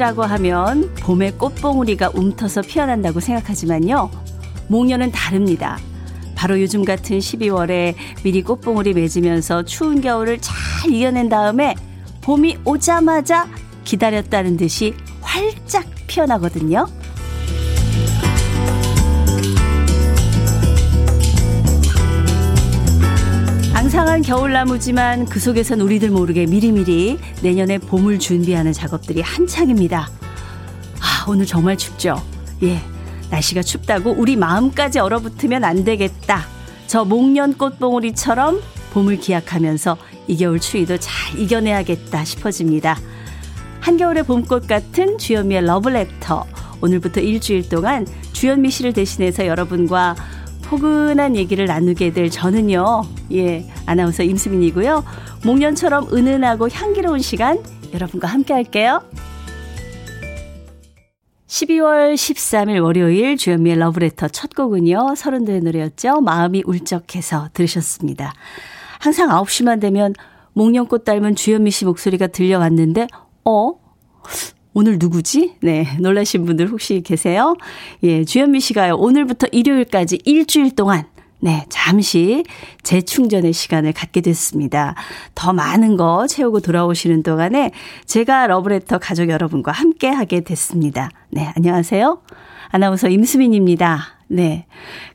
꽃이라고 하면 봄에 꽃봉우리가 움터서 피어난다고 생각하지만요. 목련은 다릅니다. 바로 요즘 같은 12월에 미리 꽃봉우리 맺으면서 추운 겨울을 잘 이겨낸 다음에 봄이 오자마자 기다렸다는 듯이 활짝 피어나거든요. 앙상한 겨울나무지만 그 속에선 우리들 모르게 미리미리 내년에 봄을 준비하는 작업들이 한창입니다. 아, 오늘 정말 춥죠? 예. 날씨가 춥다고 우리 마음까지 얼어붙으면 안 되겠다. 저 목련 꽃봉오리처럼 봄을 기약하면서 이 겨울 추위도 잘 이겨내야겠다 싶어집니다. 한겨울의 봄꽃 같은 주현미의 러브레터. 오늘부터 일주일 동안 주현미 씨를 대신해서 여러분과 포근한 얘기를 나누게 될 저는요, 예, 아나운서 임수민이고요. 목련처럼 은은하고 향기로운 시간 여러분과 함께 할게요. 12월 13일 월요일 주현미의 러브레터 첫 곡은요, 서른도의 노래였죠. 마음이 울적해서 들으셨습니다. 항상 9시만 되면 목련꽃 닮은 주현미 씨 목소리가 들려왔는데, 어? 오늘 누구지? 네, 놀라신 분들 혹시 계세요? 예, 주현미 씨가요, 오늘부터 일요일까지 일주일 동안 네, 잠시 재충전의 시간을 갖게 됐습니다. 더 많은 거 채우고 돌아오시는 동안에 제가 러브레터 가족 여러분과 함께 하게 됐습니다. 네, 안녕하세요. 아나운서 임수민입니다. 네.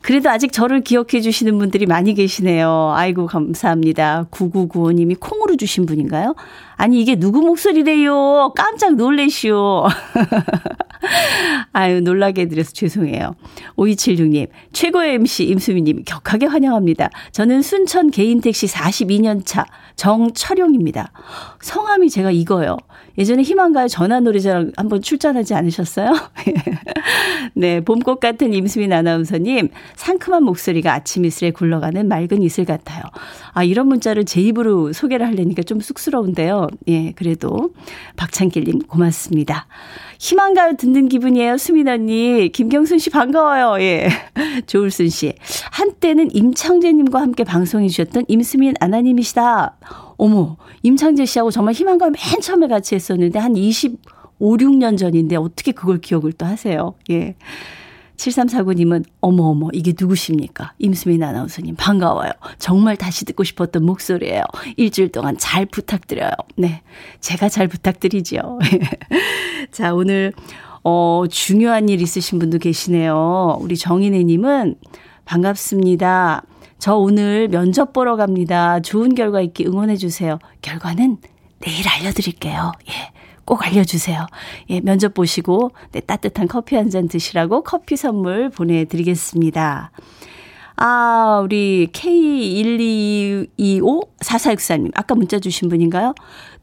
그래도 아직 저를 기억해 주시는 분들이 많이 계시네요. 아이고, 감사합니다. 9995님이 콩으로 주신 분인가요? 아니, 이게 누구 목소리래요? 깜짝 놀래시오. 아유, 놀라게 해드려서 죄송해요. 5276님, 최고의 MC 임수미님, 격하게 환영합니다. 저는 순천 개인택시 42년차 정철용입니다. 성함이 제가 이거요. 예전에 희망가요 전화놀이자랑 한번 출전하지 않으셨어요? 네, 봄꽃 같은 임수민 아나운서님, 상큼한 목소리가 아침 이슬에 굴러가는 맑은 이슬 같아요. 아, 이런 문자를 제 입으로 소개를 하려니까 좀 쑥스러운데요. 예, 그래도 박찬길님 고맙습니다. 희망가요 듣는 기분이에요, 수민 언니. 김경순 씨 반가워요. 예. 조울순 씨. 한때는 임창재님과 함께 방송해 주셨던 임수민 아나님이시다. 어머, 임창재 씨하고 정말 희망가요 맨 처음에 같이 했었는데 한 25, 6년 전인데 어떻게 그걸 기억을 또 하세요. 예. 7349님은 어머어머 이게 누구십니까? 임수민 아나운서님 반가워요. 정말 다시 듣고 싶었던 목소리예요. 일주일 동안 잘 부탁드려요. 네. 제가 잘 부탁드리죠. 자, 오늘 어 중요한 일 있으신 분도 계시네요. 우리 정인혜 님은 반갑습니다. 저 오늘 면접 보러 갑니다. 좋은 결과 있기 응원해 주세요. 결과는 내일 알려 드릴게요. 예. 꼭 알려주세요. 예, 면접 보시고 네, 따뜻한 커피 한 잔 드시라고 커피 선물 보내드리겠습니다. 아, 우리 K12254464님. 아까 문자 주신 분인가요?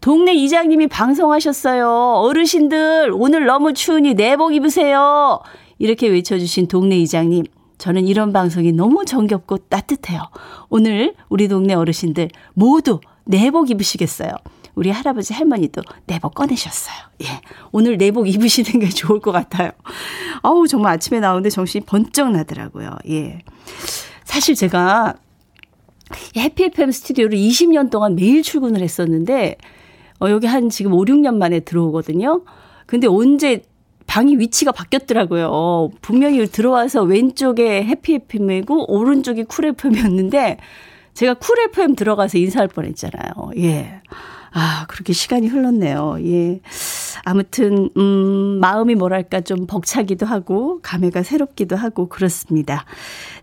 동네 이장님이 방송하셨어요. 어르신들, 오늘 너무 추우니 내복 입으세요. 이렇게 외쳐주신 동네 이장님. 저는 이런 방송이 너무 정겹고 따뜻해요. 오늘 우리 동네 어르신들 모두 내복 입으시겠어요. 우리 할아버지 할머니도 내복 꺼내셨어요. 예. 오늘 내복 입으시는 게 좋을 것 같아요. 아우, 정말 아침에 나오는데 정신이 번쩍 나더라고요. 예. 사실 제가 해피 FM 스튜디오를 20년 동안 매일 출근을 했었는데, 어, 여기 한 지금 5, 6년 만에 들어오거든요. 근데 언제 방이 위치가 바뀌었더라고요. 분명히 들어와서 왼쪽에 해피 FM이고 오른쪽이 쿨 FM이었는데 제가 쿨 FM 들어가서 인사할 뻔했잖아요. 예. 아, 그렇게 시간이 흘렀네요. 예. 아무튼, 음, 마음이 뭐랄까 좀 벅차기도 하고, 감회가 새롭기도 하고, 그렇습니다.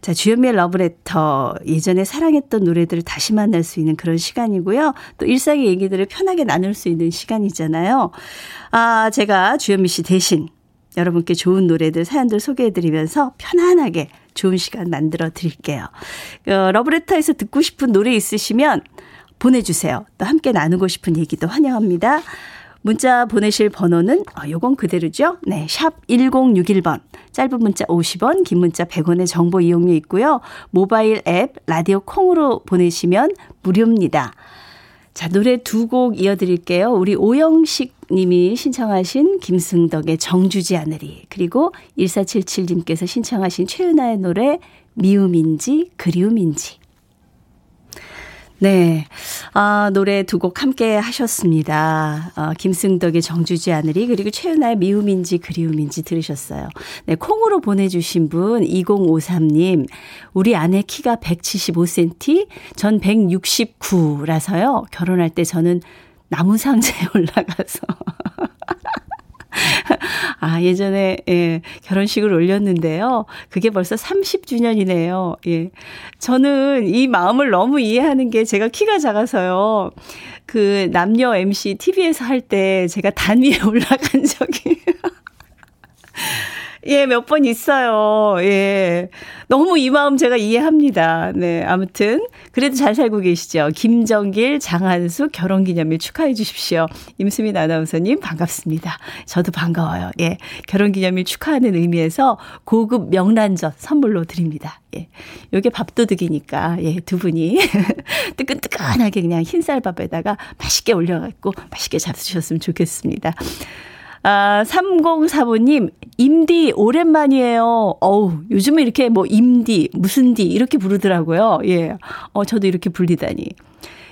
자, 주현미의 러브레터. 예전에 사랑했던 노래들을 다시 만날 수 있는 그런 시간이고요. 또 일상의 얘기들을 편하게 나눌 수 있는 시간이잖아요. 아, 제가 주현미 씨 대신 여러분께 좋은 노래들, 사연들 소개해드리면서 편안하게 좋은 시간 만들어 드릴게요. 어, 러브레터에서 듣고 싶은 노래 있으시면 보내주세요. 또 함께 나누고 싶은 얘기도 환영합니다. 문자 보내실 번호는 어, 요건 그대로죠. 네, 샵 1061번. 짧은 문자 50원, 긴 문자 100원의 정보 이용료 있고요. 모바일 앱 라디오 콩으로 보내시면 무료입니다. 자, 노래 두 곡 이어드릴게요. 우리 오영식 님이 신청하신 김승덕의 정주지 않으리. 그리고 1477님께서 신청하신 최은아의 노래 미움인지 그리움인지. 네. 아, 노래 두 곡 함께 하셨습니다. 어, 김승덕의 정주지 않으리 그리고 최윤아의 미움인지 그리움인지 들으셨어요. 네, 콩으로 보내주신 분 2053님 우리 아내 키가 175cm 전 169라서요. 결혼할 때 저는 나무 상자에 올라가서 아, 예전에, 예, 결혼식을 올렸는데요. 그게 벌써 30주년이네요. 예. 저는 이 마음을 너무 이해하는 게 제가 키가 작아서요. 그 남녀 MC TV에서 할 때 제가 단 위에 올라간 적이. 예, 몇 번 있어요. 예. 너무 이 마음 제가 이해합니다. 네. 아무튼, 그래도 잘 살고 계시죠. 김정길, 장한수 결혼기념일 축하해 주십시오. 임수민 아나운서님 반갑습니다. 저도 반가워요. 예. 결혼기념일 축하하는 의미에서 고급 명란젓 선물로 드립니다. 예. 요게 밥도둑이니까, 예, 두 분이 뜨끈뜨끈하게 그냥 흰쌀밥에다가 맛있게 올려갖고 맛있게 잡수셨으면 좋겠습니다. 아, 3045님, 임디 오랜만이에요. 어우, 요즘에 이렇게 뭐 임디, 무슨 디 이렇게 부르더라고요. 예. 어, 저도 이렇게 불리다니.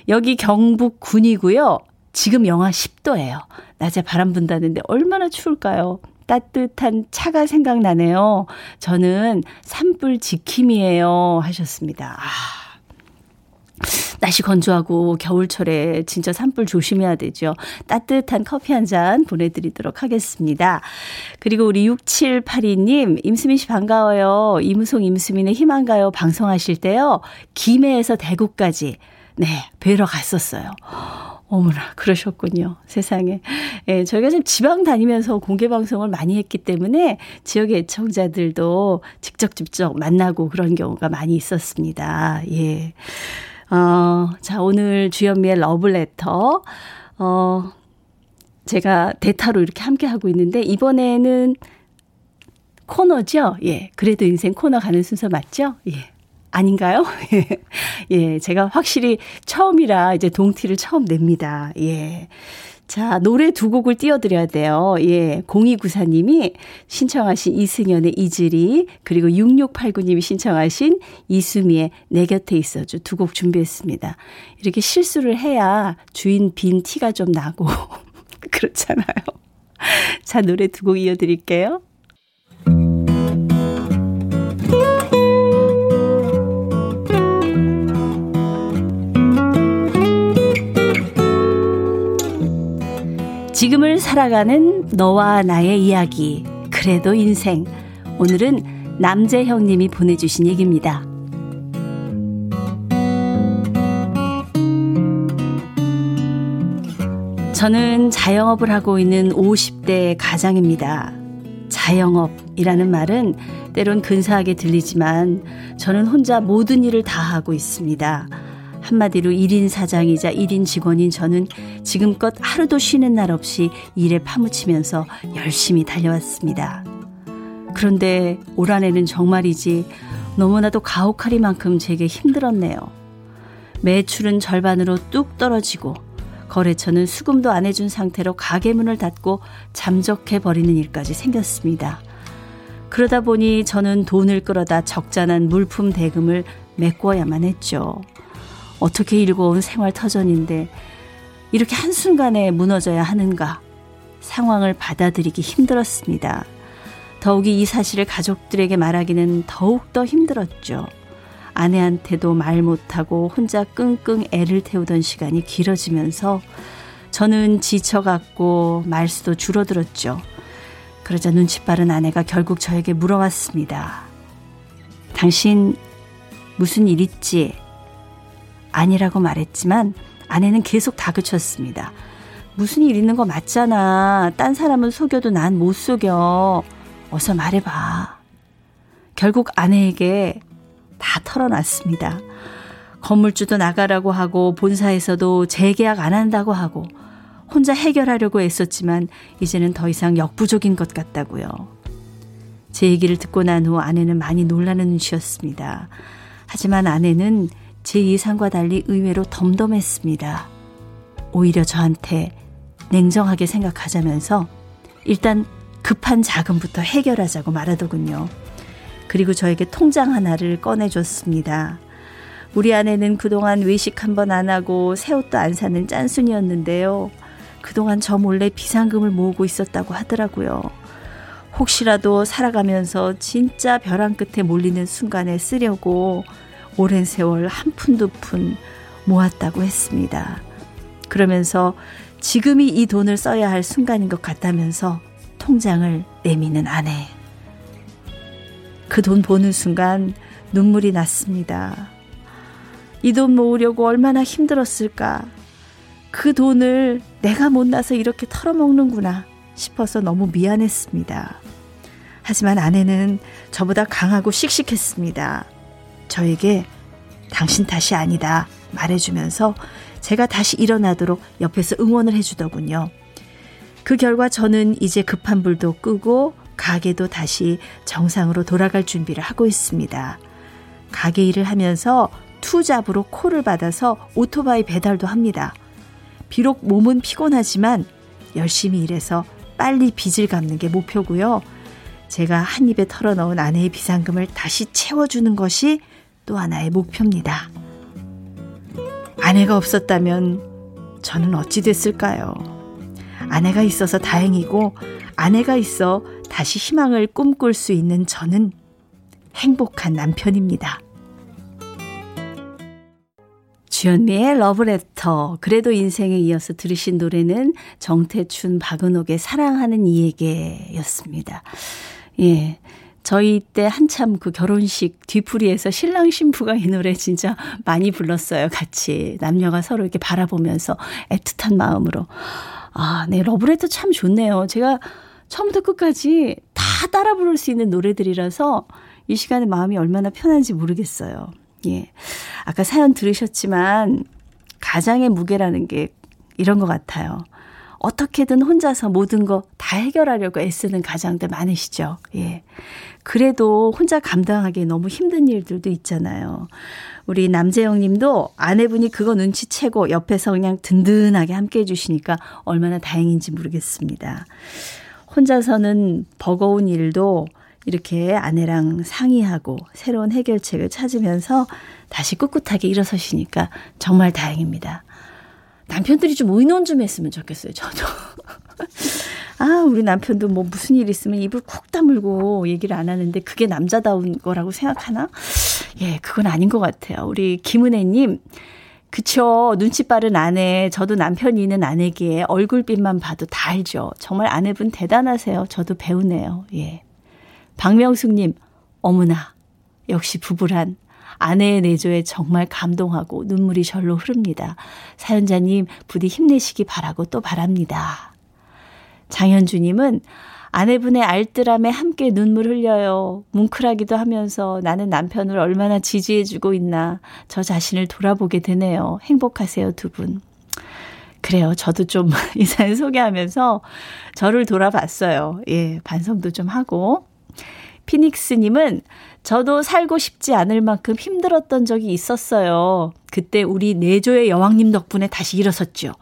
여기 경북 군이고요. 지금 영하 10도예요. 낮에 바람 분다는데 얼마나 추울까요? 따뜻한 차가 생각나네요. 저는 산불 지킴이에요. 하셨습니다. 아. 날씨 건조하고 겨울철에 진짜 산불 조심해야 되죠. 따뜻한 커피 한 잔 보내드리도록 하겠습니다. 그리고 우리 6782님, 임수민 씨 반가워요. 이무송 임수민의 희망가요 방송하실 때요. 김해에서 대구까지, 네, 뵈러 갔었어요. 어머나, 그러셨군요. 세상에. 예, 저희가 지금 지방 다니면서 공개 방송을 많이 했기 때문에 지역의 애청자들도 직접 직접 만나고 그런 경우가 많이 있었습니다. 예. 어, 자, 오늘 주현미의 러블레터. 어, 제가 대타로 이렇게 함께 하고 있는데, 이번에는 코너죠? 예. 그래도 인생 코너 가는 순서 맞죠? 예. 아닌가요? 예. 제가 확실히 처음이라 이제 동티를 처음 냅니다. 예. 자, 노래 두 곡을 띄워드려야 돼요. 예. 0294님이 신청하신 이승연의 이즈리, 그리고 6689님이 신청하신 이수미의 내 곁에 있어줘 두 곡 준비했습니다. 이렇게 실수를 해야 주인 빈 티가 좀 나고, 그렇잖아요. 자, 노래 두 곡 이어드릴게요. 지금을 살아가는 너와 나의 이야기. 그래도 인생. 오늘은 남재 형 님이 보내주신 얘기입니다. 저는 자영업을 하고 있는 50대 가장입니다. 자영업이라는 말은 때론 근사하게 들리지만 저는 혼자 모든 일을 다 하고 있습니다. 한마디로 1인 사장이자 1인 직원인 저는 지금껏 하루도 쉬는 날 없이 일에 파묻히면서 열심히 달려왔습니다. 그런데 올 한해는 정말이지 너무나도 가혹하리만큼 제게 힘들었네요. 매출은 절반으로 뚝 떨어지고 거래처는 수금도 안 해준 상태로 가게 문을 닫고 잠적해 버리는 일까지 생겼습니다. 그러다 보니 저는 돈을 끌어다 적잖은 물품 대금을 메꿔야만 했죠. 어떻게 일궈온 생활 터전인데 이렇게 한순간에 무너져야 하는가 상황을 받아들이기 힘들었습니다. 더욱이 이 사실을 가족들에게 말하기는 더욱더 힘들었죠. 아내한테도 말 못하고 혼자 끙끙 애를 태우던 시간이 길어지면서 저는 지쳐갔고 말수도 줄어들었죠. 그러자 눈치 빠른 아내가 결국 저에게 물어왔습니다. 당신 무슨 일 있지? 아니라고 말했지만 아내는 계속 다그쳤습니다. 무슨 일 있는 거 맞잖아. 딴 사람은 속여도 난 못 속여. 어서 말해봐. 결국 아내에게 다 털어놨습니다. 건물주도 나가라고 하고 본사에서도 재계약 안 한다고 하고 혼자 해결하려고 애썼지만 이제는 더 이상 역부족인 것 같다고요. 제 얘기를 듣고 난 후 아내는 많이 놀라는 눈치였습니다. 하지만 아내는 제 예상과 달리 의외로 덤덤했습니다. 오히려 저한테 냉정하게 생각하자면서 일단 급한 자금부터 해결하자고 말하더군요. 그리고 저에게 통장 하나를 꺼내줬습니다. 우리 아내는 그동안 외식 한 번 안 하고 새 옷도 안 사는 짠순이었는데요. 그동안 저 몰래 비상금을 모으고 있었다고 하더라고요. 혹시라도 살아가면서 진짜 벼랑 끝에 몰리는 순간에 쓰려고 오랜 세월 한 푼 두 푼 모았다고 했습니다. 그러면서 지금이 이 돈을 써야 할 순간인 것 같다면서 통장을 내미는 아내. 그 돈 보는 순간 눈물이 났습니다. 이 돈 모으려고 얼마나 힘들었을까. 그 돈을 내가 못나서 이렇게 털어먹는구나 싶어서 너무 미안했습니다. 하지만 아내는 저보다 강하고 씩씩했습니다. 저에게 당신 탓이 아니다 말해주면서 제가 다시 일어나도록 옆에서 응원을 해주더군요. 그 결과 저는 이제 급한 불도 끄고 가게도 다시 정상으로 돌아갈 준비를 하고 있습니다. 가게 일을 하면서 투잡으로 콜을 받아서 오토바이 배달도 합니다. 비록 몸은 피곤하지만 열심히 일해서 빨리 빚을 갚는 게 목표고요. 제가 한 입에 털어넣은 아내의 비상금을 다시 채워주는 것이 또 하나의 목표입니다. 아내가 없었다면 저는 어찌 됐을까요? 아내가 있어서 다행이고 아내가 있어 다시 희망을 꿈꿀 수 있는 저는 행복한 남편입니다. 주현미의 러브레터. 그래도 인생에 이어서 들으신 노래는 정태춘, 박은옥의 사랑하는 이에게였습니다. 예. 저희 때 한참 그 결혼식 뒤풀이에서 신랑 신부가 이 노래 진짜 많이 불렀어요. 같이. 남녀가 서로 이렇게 바라보면서 애틋한 마음으로. 아, 네. 러브레터 참 좋네요. 제가 처음부터 끝까지 다 따라 부를 수 있는 노래들이라서 이 시간에 마음이 얼마나 편한지 모르겠어요. 예. 아까 사연 들으셨지만 가장의 무게라는 게 이런 것 같아요. 어떻게든 혼자서 모든 거 다 해결하려고 애쓰는 가장들 많으시죠. 예. 그래도 혼자 감당하기 너무 힘든 일들도 있잖아요. 우리 남재영 님도 아내분이 그거 눈치채고 옆에서 그냥 든든하게 함께 해주시니까 얼마나 다행인지 모르겠습니다. 혼자서는 버거운 일도 이렇게 아내랑 상의하고 새로운 해결책을 찾으면서 다시 꿋꿋하게 일어서시니까 정말 다행입니다. 남편들이 좀 의논 좀 했으면 좋겠어요, 저도. 아, 우리 남편도 뭐 무슨 일 있으면 입을 쿡 다물고 얘기를 안 하는데 그게 남자다운 거라고 생각하나? 예, 그건 아닌 것 같아요. 우리 김은혜님, 그쵸. 눈치 빠른 아내, 저도 남편이 있는 아내기에 얼굴빛만 봐도 다 알죠. 정말 아내분 대단하세요. 저도 배우네요. 예. 박명숙님, 어머나, 역시 부부란 아내의 내조에 정말 감동하고 눈물이 절로 흐릅니다. 사연자님, 부디 힘내시기 바라고 또 바랍니다. 장현주님은 아내분의 알뜰함에 함께 눈물 흘려요. 뭉클하기도 하면서 나는 남편을 얼마나 지지해주고 있나 저 자신을 돌아보게 되네요. 행복하세요, 두 분. 그래요. 저도 좀 이 사연 소개하면서 저를 돌아봤어요. 예, 반성도 좀 하고. 피닉스님은 저도 살고 싶지 않을 만큼 힘들었던 적이 있었어요. 그때 우리 내조의 여왕님 덕분에 다시 일어섰죠.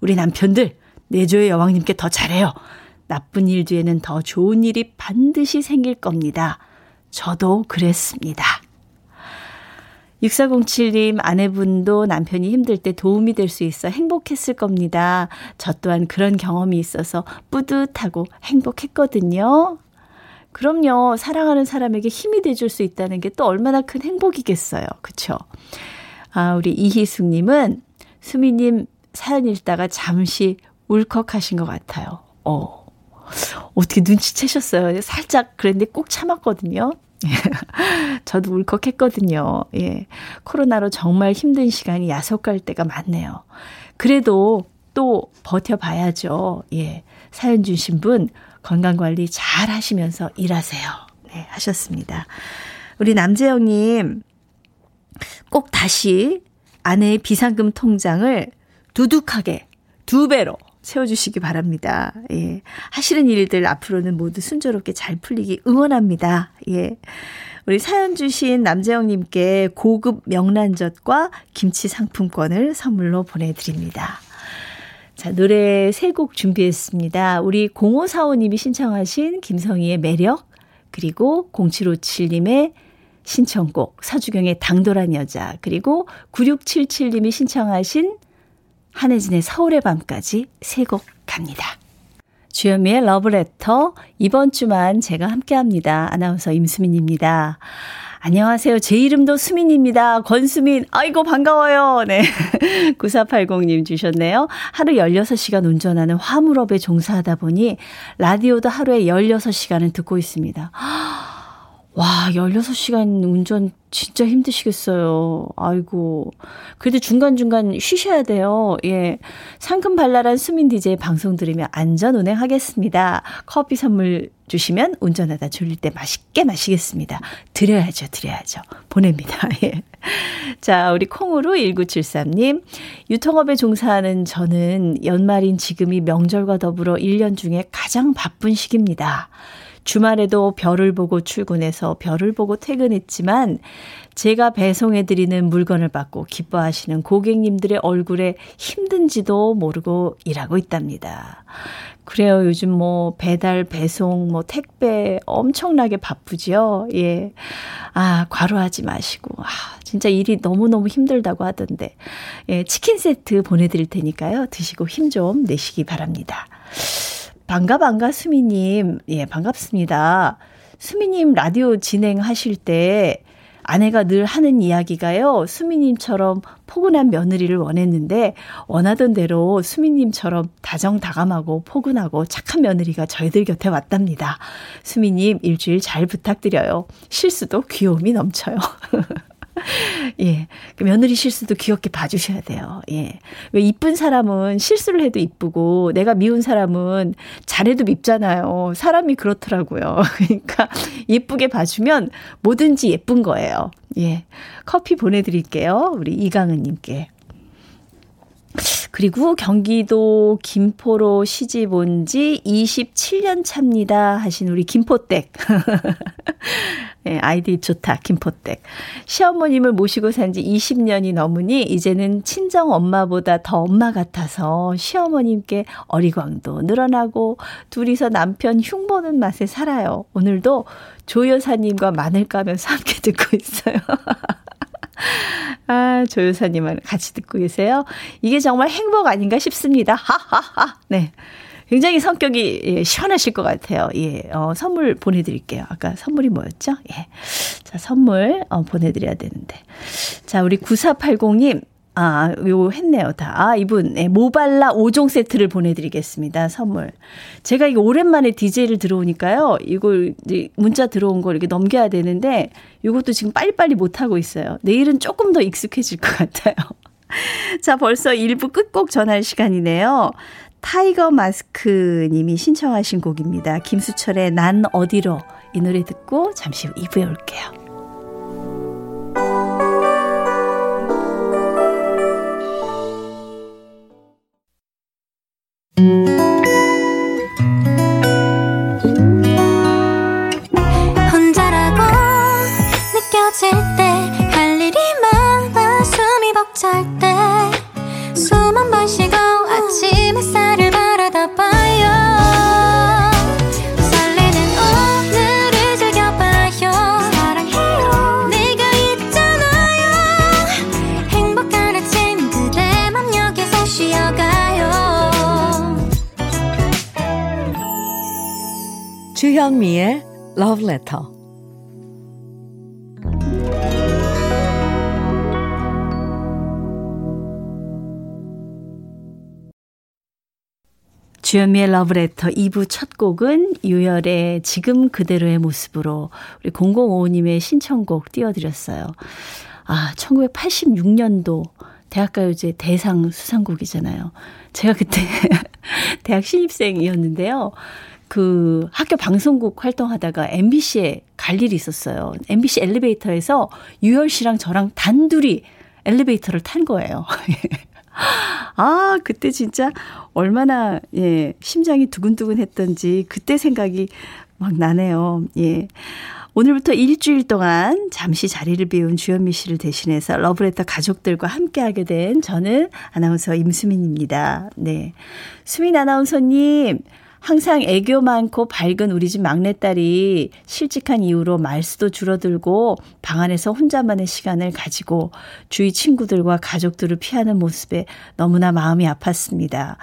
우리 남편들 내조의 여왕님께 더 잘해요. 나쁜 일 뒤에는 더 좋은 일이 반드시 생길 겁니다. 저도 그랬습니다. 6407님 아내분도 남편이 힘들 때 도움이 될 수 있어 행복했을 겁니다. 저 또한 그런 경험이 있어서 뿌듯하고 행복했거든요. 그럼요. 사랑하는 사람에게 힘이 돼줄 수 있다는 게 또 얼마나 큰 행복이겠어요. 그쵸? 아, 우리 이희숙님은 수미님 사연 읽다가 잠시 울컥하신 것 같아요. 어. 어떻게 눈치채셨어요? 살짝 그랬는데 꼭 참았거든요. 저도 울컥했거든요. 예. 코로나로 정말 힘든 시간이 야속할 때가 많네요. 그래도 또 버텨봐야죠. 예. 사연 주신 분 건강관리 잘 하시면서 일하세요. 네, 하셨습니다. 우리 남재영님, 꼭 다시 아내의 비상금 통장을 두둑하게 두 배로 채워주시기 바랍니다. 예. 하시는 일들 앞으로는 모두 순조롭게 잘 풀리기 응원합니다. 예. 우리 사연 주신 남재영님께 고급 명란젓과 김치 상품권을 선물로 보내드립니다. 자, 노래 세 곡 준비했습니다. 우리 0545님이 신청하신 김성희의 매력, 그리고 0757님의 신청곡 서주경의 당돌한 여자 그리고 9677님이 신청하신 한혜진의 서울의 밤까지 세 곡 갑니다. 주현미의 러브레터 이번 주만 제가 함께 합니다. 아나운서 임수민입니다. 안녕하세요. 제 이름도 수민입니다. 권수민. 아이고, 반가워요. 네. 9480님 주셨네요. 하루 16시간 운전하는 화물업에 종사하다 보니 라디오도 하루에 16시간을 듣고 있습니다. 와, 16시간 운전 진짜 힘드시겠어요. 아이고. 그래도 중간중간 쉬셔야 돼요. 예. 상큼 발랄한 수민 DJ 방송 들으며 안전 운행하겠습니다. 커피 선물 주시면 운전하다 졸릴 때 맛있게 마시겠습니다. 드려야죠, 드려야죠. 보냅니다. 예. 자, 우리 콩으로 1973님. 유통업에 종사하는 저는 연말인 지금이 명절과 더불어 1년 중에 가장 바쁜 시기입니다. 주말에도 별을 보고 출근해서 별을 보고 퇴근했지만 제가 배송해드리는 물건을 받고 기뻐하시는 고객님들의 얼굴에 힘든지도 모르고 일하고 있답니다. 그래요. 요즘 뭐 배달, 배송, 뭐 택배 엄청나게 바쁘죠. 예. 아, 과로하지 마시고. 아, 진짜 일이 너무너무 힘들다고 하던데. 예, 치킨 세트 보내드릴 테니까요. 드시고 힘 좀 내시기 바랍니다. 반가 반가 수미님 예 반갑습니다. 수미님 라디오 진행하실 때 아내가 늘 하는 이야기가요. 수미님처럼 포근한 며느리를 원했는데 원하던 대로 수미님처럼 다정다감하고 포근하고 착한 며느리가 저희들 곁에 왔답니다. 수미님 일주일 잘 부탁드려요. 실수도 귀여움이 넘쳐요. 예. 그 며느리 실수도 귀엽게 봐주셔야 돼요. 예. 왜 이쁜 사람은 실수를 해도 이쁘고 내가 미운 사람은 잘해도 밉잖아요. 사람이 그렇더라고요. 그러니까 예쁘게 봐주면 뭐든지 예쁜 거예요. 예. 커피 보내드릴게요. 우리 이강은님께. 그리고 경기도 김포로 시집 온 지 27년 차입니다. 하신 우리 김포댁. 네, 아이디 좋다. 김포댁. 시어머님을 모시고 산 지 20년이 넘으니 이제는 친정 엄마보다 더 엄마 같아서 시어머님께 어리광도 늘어나고 둘이서 남편 흉보는 맛에 살아요. 오늘도 조 여사님과 마늘 까면서 함께 듣고 있어요. 아, 조효사님은 같이 듣고 계세요. 이게 정말 행복 아닌가 싶습니다. 하하하. 네. 굉장히 성격이 예, 시원하실 것 같아요. 예, 어, 선물 보내드릴게요. 아까 선물이 뭐였죠? 예. 자, 선물, 어, 보내드려야 되는데. 자, 우리 9480님, 아, 요 했네요, 다. 아, 이분, 네, 모발라 5종 세트를 보내드리겠습니다. 선물. 제가 이거 오랜만에 DJ를 들어오니까요. 이걸, 이제 문자 들어온 걸 이렇게 넘겨야 되는데, 이것도 지금 빨리빨리 못하고 있어요. 내일은 조금 더 익숙해질 것 같아요. 자, 벌써 1부 끝곡 전할 시간이네요. 타이거 마스크 님이 신청하신 곡입니다. 김수철의 난 어디로 이 노래 듣고 잠시 후 2부에 올게요. 주현미의 러브레터 2부 첫 곡은 유열의 지금 그대로의 모습으로 우리 0055님의 신청곡 띄워드렸어요. 아, 1986년도 대학가요제 대상 수상곡이잖아요. 제가 그때 대학 신입생이었는데요. 그 학교 방송국 활동하다가 MBC에 갈 일이 있었어요. MBC 엘리베이터에서 유열 씨랑 저랑 단둘이 엘리베이터를 탄 거예요. 아, 그때 진짜 얼마나, 예, 심장이 두근두근 했던지 그때 생각이 막 나네요. 예. 오늘부터 일주일 동안 잠시 자리를 비운 주현미 씨를 대신해서 러브레터 가족들과 함께하게 된 저는 아나운서 임수민입니다. 네. 수민 아나운서님, 항상 애교 많고 밝은 우리 집 막내딸이 실직한 이후로 말수도 줄어들고 방 안에서 혼자만의 시간을 가지고 주위 친구들과 가족들을 피하는 모습에 너무나 마음이 아팠습니다.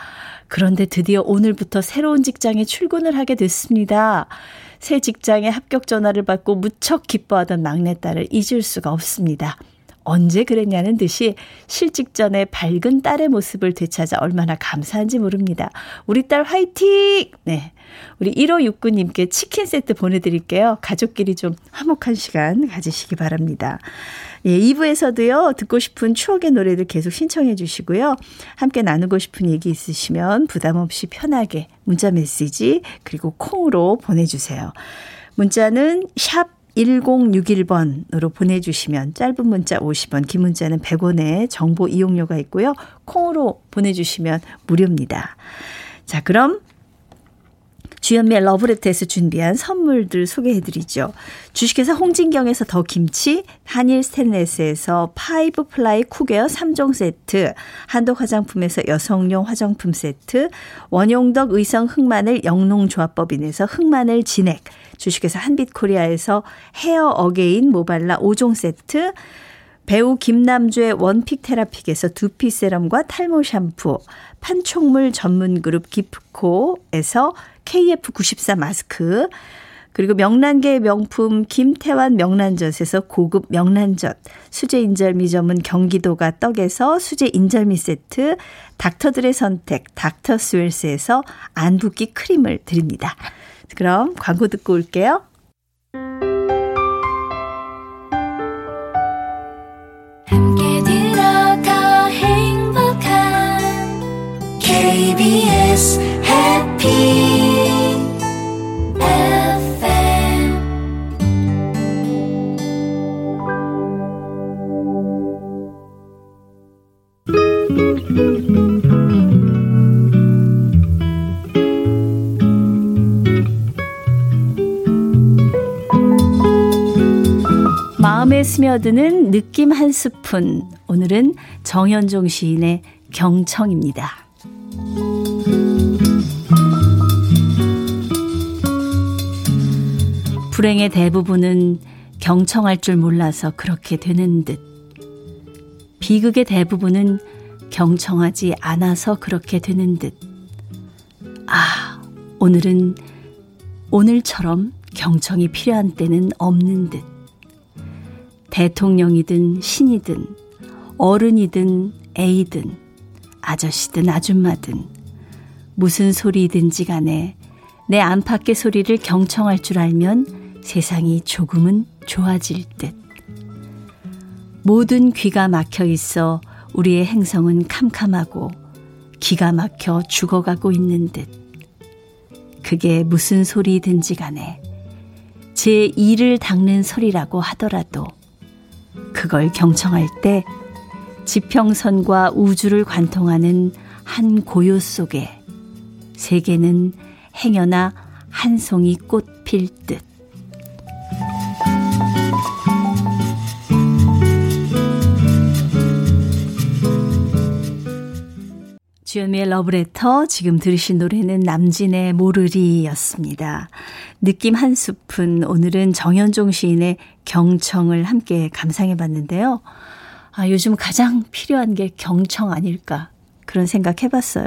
그런데 드디어 오늘부터 새로운 직장에 출근을 하게 됐습니다. 새 직장에 합격 전화를 받고 무척 기뻐하던 막내딸을 잊을 수가 없습니다. 언제 그랬냐는 듯이 실직 전에 밝은 딸의 모습을 되찾아 얼마나 감사한지 모릅니다. 우리 딸 화이팅! 네. 우리 1569님께 치킨 세트 보내드릴게요. 가족끼리 좀 화목한 시간 가지시기 바랍니다. 예, 2부에서도요, 듣고 싶은 추억의 노래들 계속 신청해 주시고요. 함께 나누고 싶은 얘기 있으시면 부담 없이 편하게 문자 메시지, 그리고 콩으로 보내주세요. 문자는 샵 1061번으로 보내주시면 짧은 문자 50원, 긴 문자는 100원의 정보 이용료가 있고요. 콩으로 보내주시면 무료입니다. 자, 그럼 주연미의 러브레터에서 준비한 선물들 소개해드리죠. 주식회사 홍진경에서 더 김치, 한일 스탠레스에서 five ply cookware 3종 세트, 한독 화장품에서 여성용 화장품 세트, 원용덕 의성 흑마늘 영농조합법인에서 흑마늘 진액, 주식회사 한빛코리아에서 헤어 어게인 모발라 5종 세트, 배우 김남주의 one pick 테라픽에서 두피 세럼과 탈모 샴푸, 판촉물 전문 그룹 기프코에서 KF94 마스크, 그리고 명란계의 명품 김태환 명란젓에서 고급 명란젓, 수제 인절미 전문 경기도가 떡에서 수제 인절미 세트, 닥터들의 선택 닥터스웰스에서 안붓기 크림을 드립니다. 그럼 광고 듣고 올게요. 스며드는 느낌 한 스푼. 오늘은 정현종 시인의 경청입니다. 불행의 대부분은 경청할 줄 몰라서 그렇게 되는 듯. 비극의 대부분은 경청하지 않아서 그렇게 되는 듯. 아, 오늘은 오늘처럼 경청이 필요한 때는 없는 듯. 대통령이든 신이든 어른이든 애이든 아저씨든 아줌마든 무슨 소리든지 간에 내 안팎의 소리를 경청할 줄 알면 세상이 조금은 좋아질 듯. 모든 귀가 막혀 있어 우리의 행성은 캄캄하고 기가 막혀 죽어가고 있는 듯. 그게 무슨 소리든지 간에 제 이를 닦는 소리라고 하더라도 그걸 경청할 때 지평선과 우주를 관통하는 한 고요 속에 세계는 행여나 한 송이 꽃 필 듯. 주현미의 러브레터 지금 들으신 노래는 남진의 모르리였습니다. 느낌 한 스푼 오늘은 정현종 시인의 경청을 함께 감상해 봤는데요. 아, 요즘 가장 필요한 게 경청 아닐까 그런 생각 해봤어요.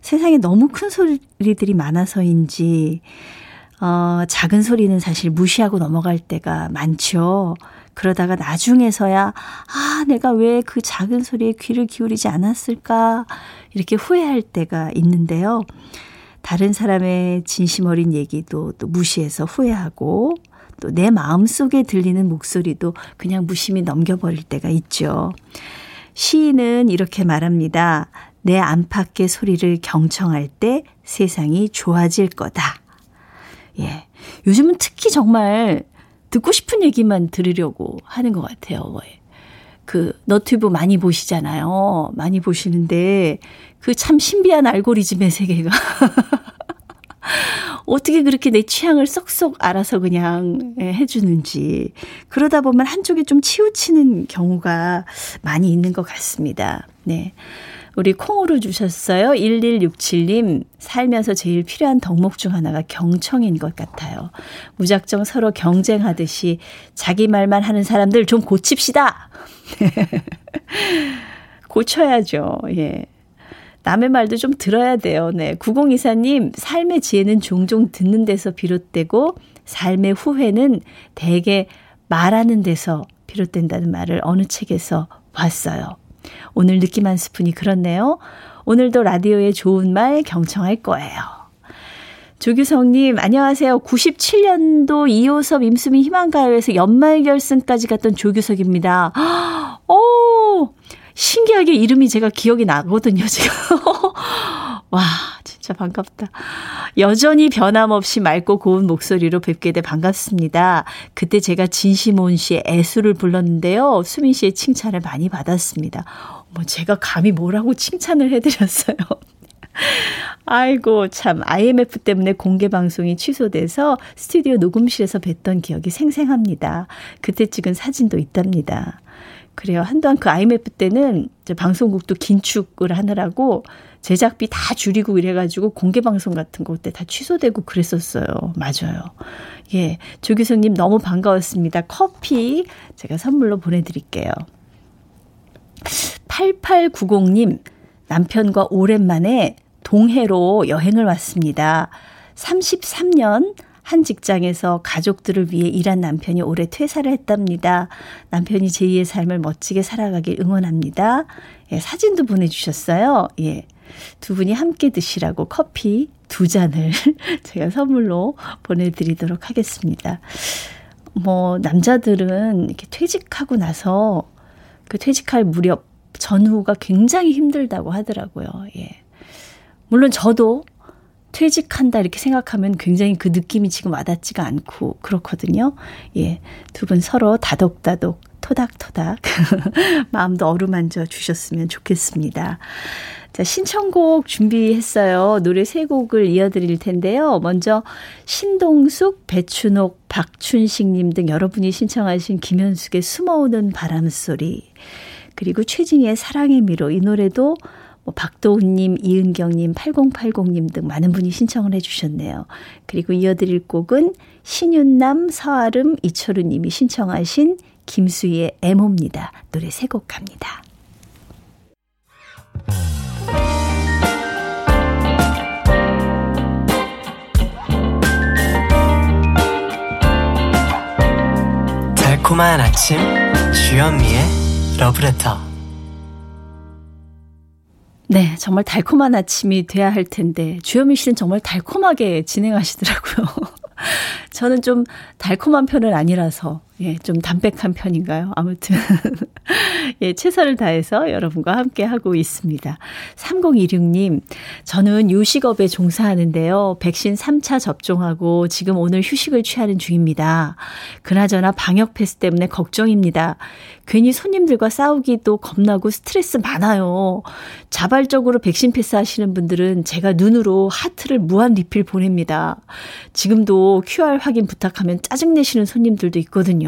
세상에 너무 큰 소리들이 많아서인지 어, 작은 소리는 사실 무시하고 넘어갈 때가 많죠. 그러다가 나중에서야, 아, 내가 왜 그 작은 소리에 귀를 기울이지 않았을까, 이렇게 후회할 때가 있는데요. 다른 사람의 진심 어린 얘기도 또 무시해서 후회하고, 또 내 마음 속에 들리는 목소리도 그냥 무심히 넘겨버릴 때가 있죠. 시인은 이렇게 말합니다. 내 안팎의 소리를 경청할 때 세상이 좋아질 거다. 예. 요즘은 특히 정말 듣고 싶은 얘기만 들으려고 하는 것 같아요. 그 너튜브 많이 보시잖아요. 많이 보시는데 그 참 신비한 알고리즘의 세계가 어떻게 그렇게 내 취향을 쏙쏙 알아서 그냥 예, 해주는지 그러다 보면 한쪽에 좀 치우치는 경우가 많이 있는 것 같습니다. 네. 우리 콩으로 주셨어요. 1167님, 살면서 제일 필요한 덕목 중 하나가 경청인 것 같아요. 무작정 서로 경쟁하듯이 자기 말만 하는 사람들 좀 고칩시다! 고쳐야죠. 예. 남의 말도 좀 들어야 돼요. 네. 9024님, 삶의 지혜는 종종 듣는 데서 비롯되고, 삶의 후회는 대개 말하는 데서 비롯된다는 말을 어느 책에서 봤어요. 오늘 느낌 한 스푼이 그렇네요. 오늘도 라디오에 좋은 말 경청할 거예요. 조규성님, 안녕하세요. 97년도 이호섭 임수미 희망가요에서 연말 결승까지 갔던 조규석입니다. 오! 신기하게 이름이 제가 기억이 나거든요, 지금. 와, 진짜 반갑다. 여전히 변함없이 맑고 고운 목소리로 뵙게 돼 반갑습니다. 그때 제가 진시몬 씨의 애수를 불렀는데요. 수민 씨의 칭찬을 많이 받았습니다. 뭐 제가 감히 뭐라고 칭찬을 해드렸어요. 아이고, 참, IMF 때문에 공개 방송이 취소돼서 스튜디오 녹음실에서 뵀던 기억이 생생합니다. 그때 찍은 사진도 있답니다. 그래요. 한동안 그 IMF 때는 방송국도 긴축을 하느라고 제작비 다 줄이고 이래가지고 공개 방송 같은 거 그때 다 취소되고 그랬었어요. 맞아요. 예. 조규성님 너무 반가웠습니다. 커피 제가 선물로 보내드릴게요. 8890님, 남편과 오랜만에 동해로 여행을 왔습니다. 33년 한 직장에서 가족들을 위해 일한 남편이 올해 퇴사를 했답니다. 남편이 제2의 삶을 멋지게 살아가길 응원합니다. 예, 사진도 보내주셨어요. 예. 두 분이 함께 드시라고 커피 두 잔을 제가 선물로 보내드리도록 하겠습니다. 뭐, 남자들은 이렇게 퇴직하고 나서 그 퇴직할 무렵 전후가 굉장히 힘들다고 하더라고요. 예. 물론 저도 퇴직한다 이렇게 생각하면 굉장히 그 느낌이 지금 와닿지가 않고 그렇거든요. 예. 두 분 서로 다독다독 토닥토닥 마음도 어루만져 주셨으면 좋겠습니다. 자, 신청곡 준비했어요. 노래 세 곡을 이어드릴 텐데요. 먼저 신동숙, 배춘옥, 박춘식 님 등 여러분이 신청하신 김현숙의 숨어오는 바람소리 그리고 최진희의 사랑의 미로 이 노래도 뭐 박도훈님, 이은경님, 8080님 등 많은 분이 신청을 해주셨네요. 그리고 이어드릴 곡은 신윤남, 서아름, 이철우님이 신청하신 김수희의 애모입니다. 노래 세 곡 갑니다. 달콤한 아침 주현미의 러브레터 네, 정말 달콤한 아침이 돼야 할 텐데 주현미 씨는 정말 달콤하게 진행하시더라고요. 저는 좀 달콤한 편은 아니라서 예, 좀 담백한 편인가요? 아무튼 예, 최선을 다해서 여러분과 함께 하고 있습니다. 3026님, 저는 요식업에 종사하는데요. 백신 3차 접종하고 지금 오늘 휴식을 취하는 중입니다. 그나저나 방역 패스 때문에 걱정입니다. 괜히 손님들과 싸우기도 겁나고 스트레스 많아요. 자발적으로 백신 패스 하시는 분들은 제가 눈으로 하트를 무한 리필 보냅니다. 지금도 QR 확인 부탁하면 짜증내시는 손님들도 있거든요.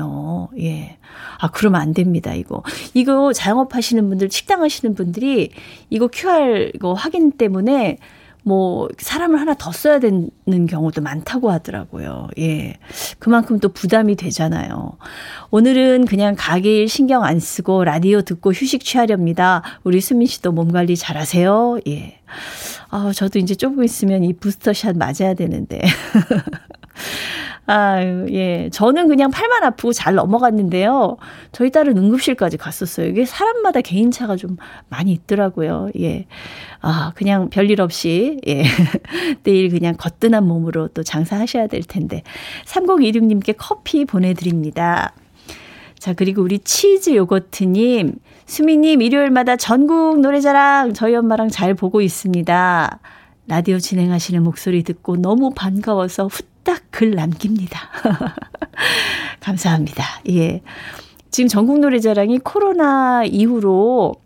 예. 아, 그러면 안 됩니다, 이거. 이거 자영업 하시는 분들, 식당 하시는 분들이 이거 QR 이거 확인 때문에 뭐 사람을 하나 더 써야 되는 경우도 많다고 하더라고요. 예. 그만큼 또 부담이 되잖아요. 오늘은 그냥 가게 일 신경 안 쓰고 라디오 듣고 휴식 취하렵니다. 우리 수민 씨도 몸 관리 잘 하세요. 예. 아, 저도 이제 조금 있으면 이 부스터샷 맞아야 되는데. 아유, 예. 저는 그냥 팔만 아프고 잘 넘어갔는데요. 저희 딸은 응급실까지 갔었어요. 이게 사람마다 개인차가 좀 많이 있더라고요. 예. 아, 그냥 별일 없이, 예. 내일 그냥 거뜬한 몸으로 또 장사하셔야 될 텐데. 3026님께 커피 보내드립니다. 자, 그리고 우리 치즈 요거트님, 수미님, 일요일마다 전국 노래자랑 저희 엄마랑 잘 보고 있습니다. 라디오 진행하시는 목소리 듣고 너무 반가워서 후 딱 글 남깁니다. 감사합니다. 예. 지금 전국 노래자랑이 코로나 이후로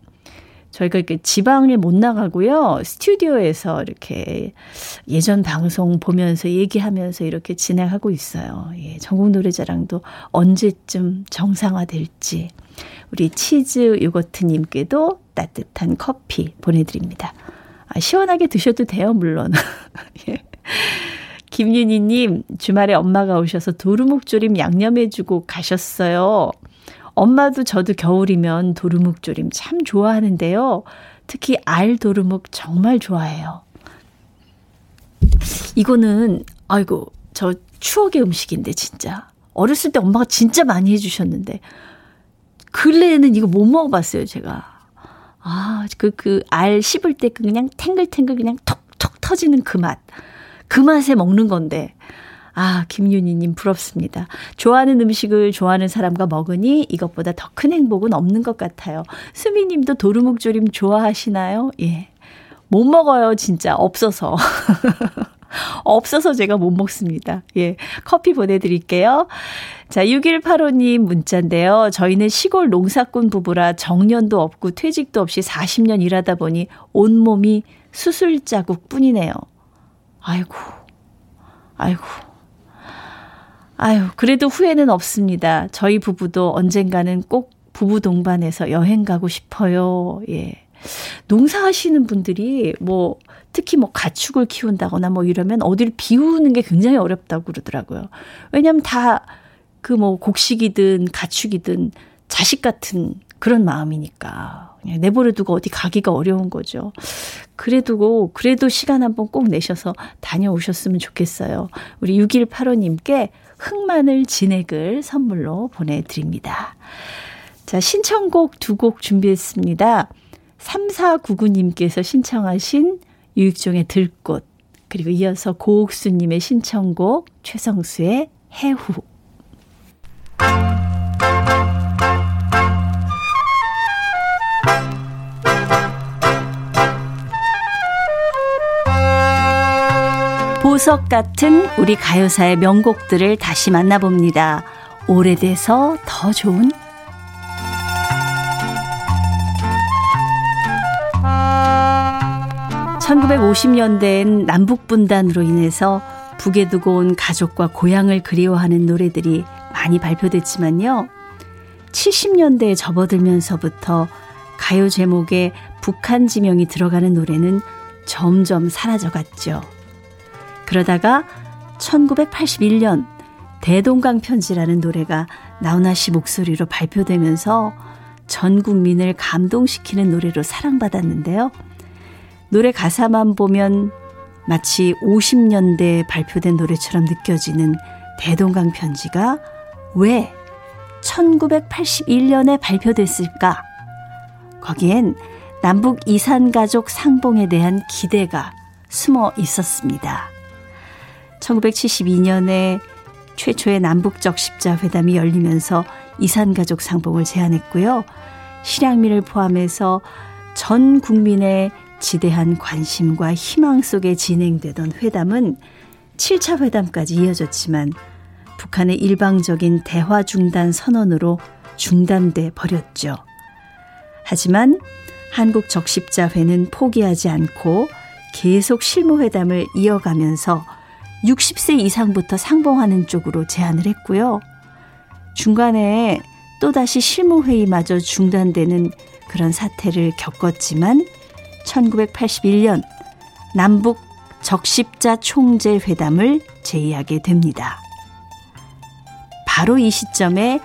저희가 이렇게 지방에 못 나가고요. 스튜디오에서 이렇게 예전 방송 보면서 얘기하면서 이렇게 진행하고 있어요. 예, 전국 노래자랑도 언제쯤 정상화될지 우리 치즈 요거트님께도 따뜻한 커피 보내드립니다. 아, 시원하게 드셔도 돼요, 물론. 예. 김윤희님, 주말에 엄마가 오셔서 도루묵조림 양념해주고 가셨어요. 엄마도 저도 겨울이면 도루묵조림 참 좋아하는데요. 특히 알 도루묵 정말 좋아해요. 이거는, 아이고, 저 추억의 음식인데, 진짜. 어렸을 때 엄마가 진짜 많이 해주셨는데, 근래에는 이거 못 먹어봤어요, 제가. 아, 그, 그, 알 씹을 때그 그냥 탱글탱글 그냥 톡 톡 터지는 그 맛. 그 맛에 먹는 건데. 아, 김윤희님 부럽습니다. 좋아하는 음식을 좋아하는 사람과 먹으니 이것보다 더 큰 행복은 없는 것 같아요. 수미님도 도루묵조림 좋아하시나요? 예. 못 먹어요, 진짜. 없어서. 없어서 제가 못 먹습니다. 예. 커피 보내드릴게요. 자, 6185님 문자인데요. 저희는 시골 농사꾼 부부라 정년도 없고 퇴직도 없이 40년 일하다 보니 온몸이 수술 자국 뿐이네요. 아이고, 아이고. 아유, 그래도 후회는 없습니다. 저희 부부도 언젠가는 꼭 부부 동반해서 여행 가고 싶어요. 예. 농사하시는 분들이 뭐 특히 뭐 가축을 키운다거나 뭐 이러면 어디를 비우는 게 굉장히 어렵다고 그러더라고요. 왜냐하면 다 그 뭐 곡식이든 가축이든 자식 같은 그런 마음이니까 그냥 내버려 두고 어디 가기가 어려운 거죠. 그래도 그래도 시간 한번 꼭 내셔서 다녀오셨으면 좋겠어요. 우리 6185님께 흑마늘 진액을 선물로 보내드립니다. 자, 신청곡 두 곡 준비했습니다. 3499님께서 신청하신 유익종의 들꽃, 그리고 이어서 고옥수님의 신청곡 최성수의 해후. 보석 같은 우리 가요사의 명곡들을 다시 만나봅니다. 오래돼서 더 좋은 1950년대엔 남북분단으로 인해서 북에 두고 온 가족과 고향을 그리워하는 노래들이 많이 발표됐지만요. 70년대에 접어들면서부터 가요 제목에 북한 지명이 들어가는 노래는 점점 사라져갔죠. 그러다가 1981년 대동강 편지라는 노래가 나훈아 씨 목소리로 발표되면서 전 국민을 감동시키는 노래로 사랑받았는데요. 노래 가사만 보면 마치 50년대에 발표된 노래처럼 느껴지는 대동강 편지가 왜 1981년에 발표됐을까? 거기엔 남북 이산 가족 상봉에 대한 기대가 숨어 있었습니다. 1972년에 최초의 남북적 십자회담이 열리면서 이산가족 상봉을 제안했고요. 실향민을 포함해서 전 국민의 지대한 관심과 희망 속에 진행되던 회담은 7차 회담까지 이어졌지만 북한의 일방적인 대화 중단 선언으로 중단돼 버렸죠. 하지만 한국 적십자회는 포기하지 않고 계속 실무회담을 이어가면서 60세 이상부터 상봉하는 쪽으로 제안을 했고요. 중간에 또다시 실무회의마저 중단되는 그런 사태를 겪었지만 1981년 남북 적십자 총재 회담을 제의하게 됩니다. 바로 이 시점에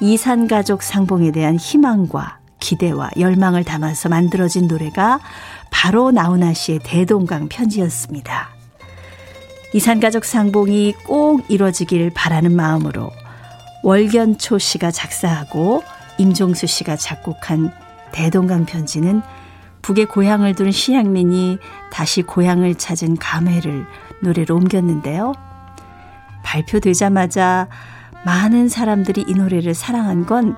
이산가족 상봉에 대한 희망과 기대와 열망을 담아서 만들어진 노래가 바로 나훈아 씨의 대동강 편지였습니다. 이산가족 상봉이 꼭 이뤄지길 바라는 마음으로 월견초 씨가 작사하고 임종수 씨가 작곡한 대동강 편지는 북의 고향을 둔 시향민이 다시 고향을 찾은 감회를 노래로 옮겼는데요. 발표되자마자 많은 사람들이 이 노래를 사랑한 건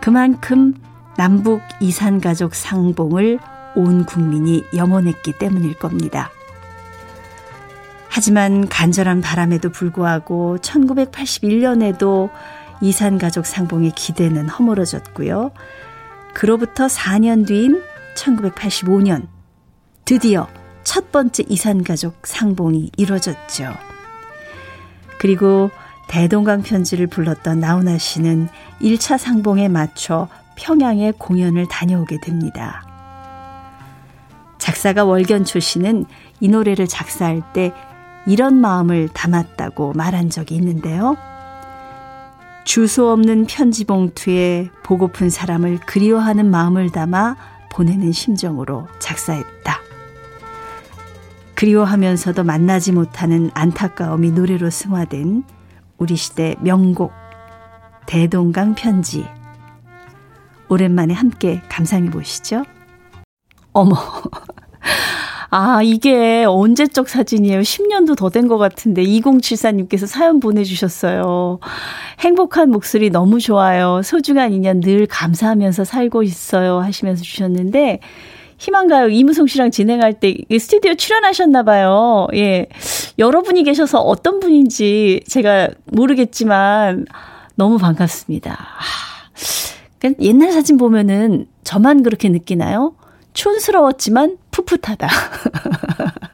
그만큼 남북 이산가족 상봉을 온 국민이 염원했기 때문일 겁니다. 하지만 간절한 바람에도 불구하고 1981년에도 이산가족 상봉의 기대는 허물어졌고요. 그로부터 4년 뒤인 1985년 드디어 첫 번째 이산가족 상봉이 이뤄졌죠. 그리고 대동강 편지를 불렀던 나훈아 씨는 1차 상봉에 맞춰 평양에 공연을 다녀오게 됩니다. 작사가 월견초 씨는 이 노래를 작사할 때 이런 마음을 담았다고 말한 적이 있는데요. 주소 없는 편지 봉투에 보고픈 사람을 그리워하는 마음을 담아 보내는 심정으로 작사했다. 그리워하면서도 만나지 못하는 안타까움이 노래로 승화된 우리 시대 명곡 대동강 편지. 오랜만에 함께 감상해 보시죠. 어머. 아, 이게 언제적 사진이에요? 10년도 더 된 것 같은데 2074님께서 사연 보내주셨어요. 행복한 목소리 너무 좋아요. 소중한 인연 늘 감사하면서 살고 있어요. 하시면서 주셨는데 희망가요 이무송 씨랑 진행할 때 스튜디오 출연하셨나 봐요. 예. 여러분이 계셔서 어떤 분인지 제가 모르겠지만 너무 반갑습니다. 아, 옛날 사진 보면은 저만 그렇게 느끼나요? 촌스러웠지만 풋풋하다.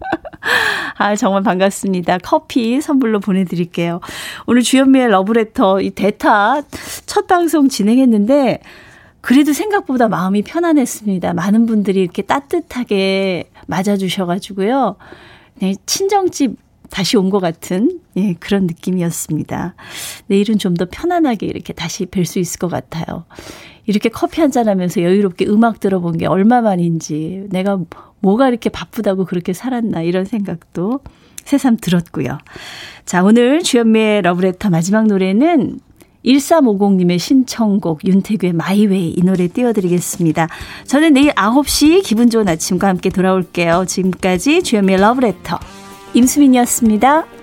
아, 정말 반갑습니다. 커피 선물로 보내드릴게요. 오늘 주현미의 러브레터 이 대타 첫 방송 진행했는데 그래도 생각보다 마음이 편안했습니다. 많은 분들이 이렇게 따뜻하게 맞아주셔가지고요. 네, 친정집 다시 온 것 같은 예, 그런 느낌이었습니다. 내일은 좀 더 편안하게 이렇게 다시 뵐 수 있을 것 같아요. 이렇게 커피 한잔 하면서 여유롭게 음악 들어본 게 얼마만인지 내가 뭐가 이렇게 바쁘다고 그렇게 살았나 이런 생각도 새삼 들었고요. 자, 오늘 주현미의 러브레터 마지막 노래는 1350님의 신청곡 윤태규의 마이웨이 이 노래 띄워드리겠습니다. 저는 내일 9시 기분 좋은 아침과 함께 돌아올게요. 지금까지 주현미의 러브레터 임수민이었습니다.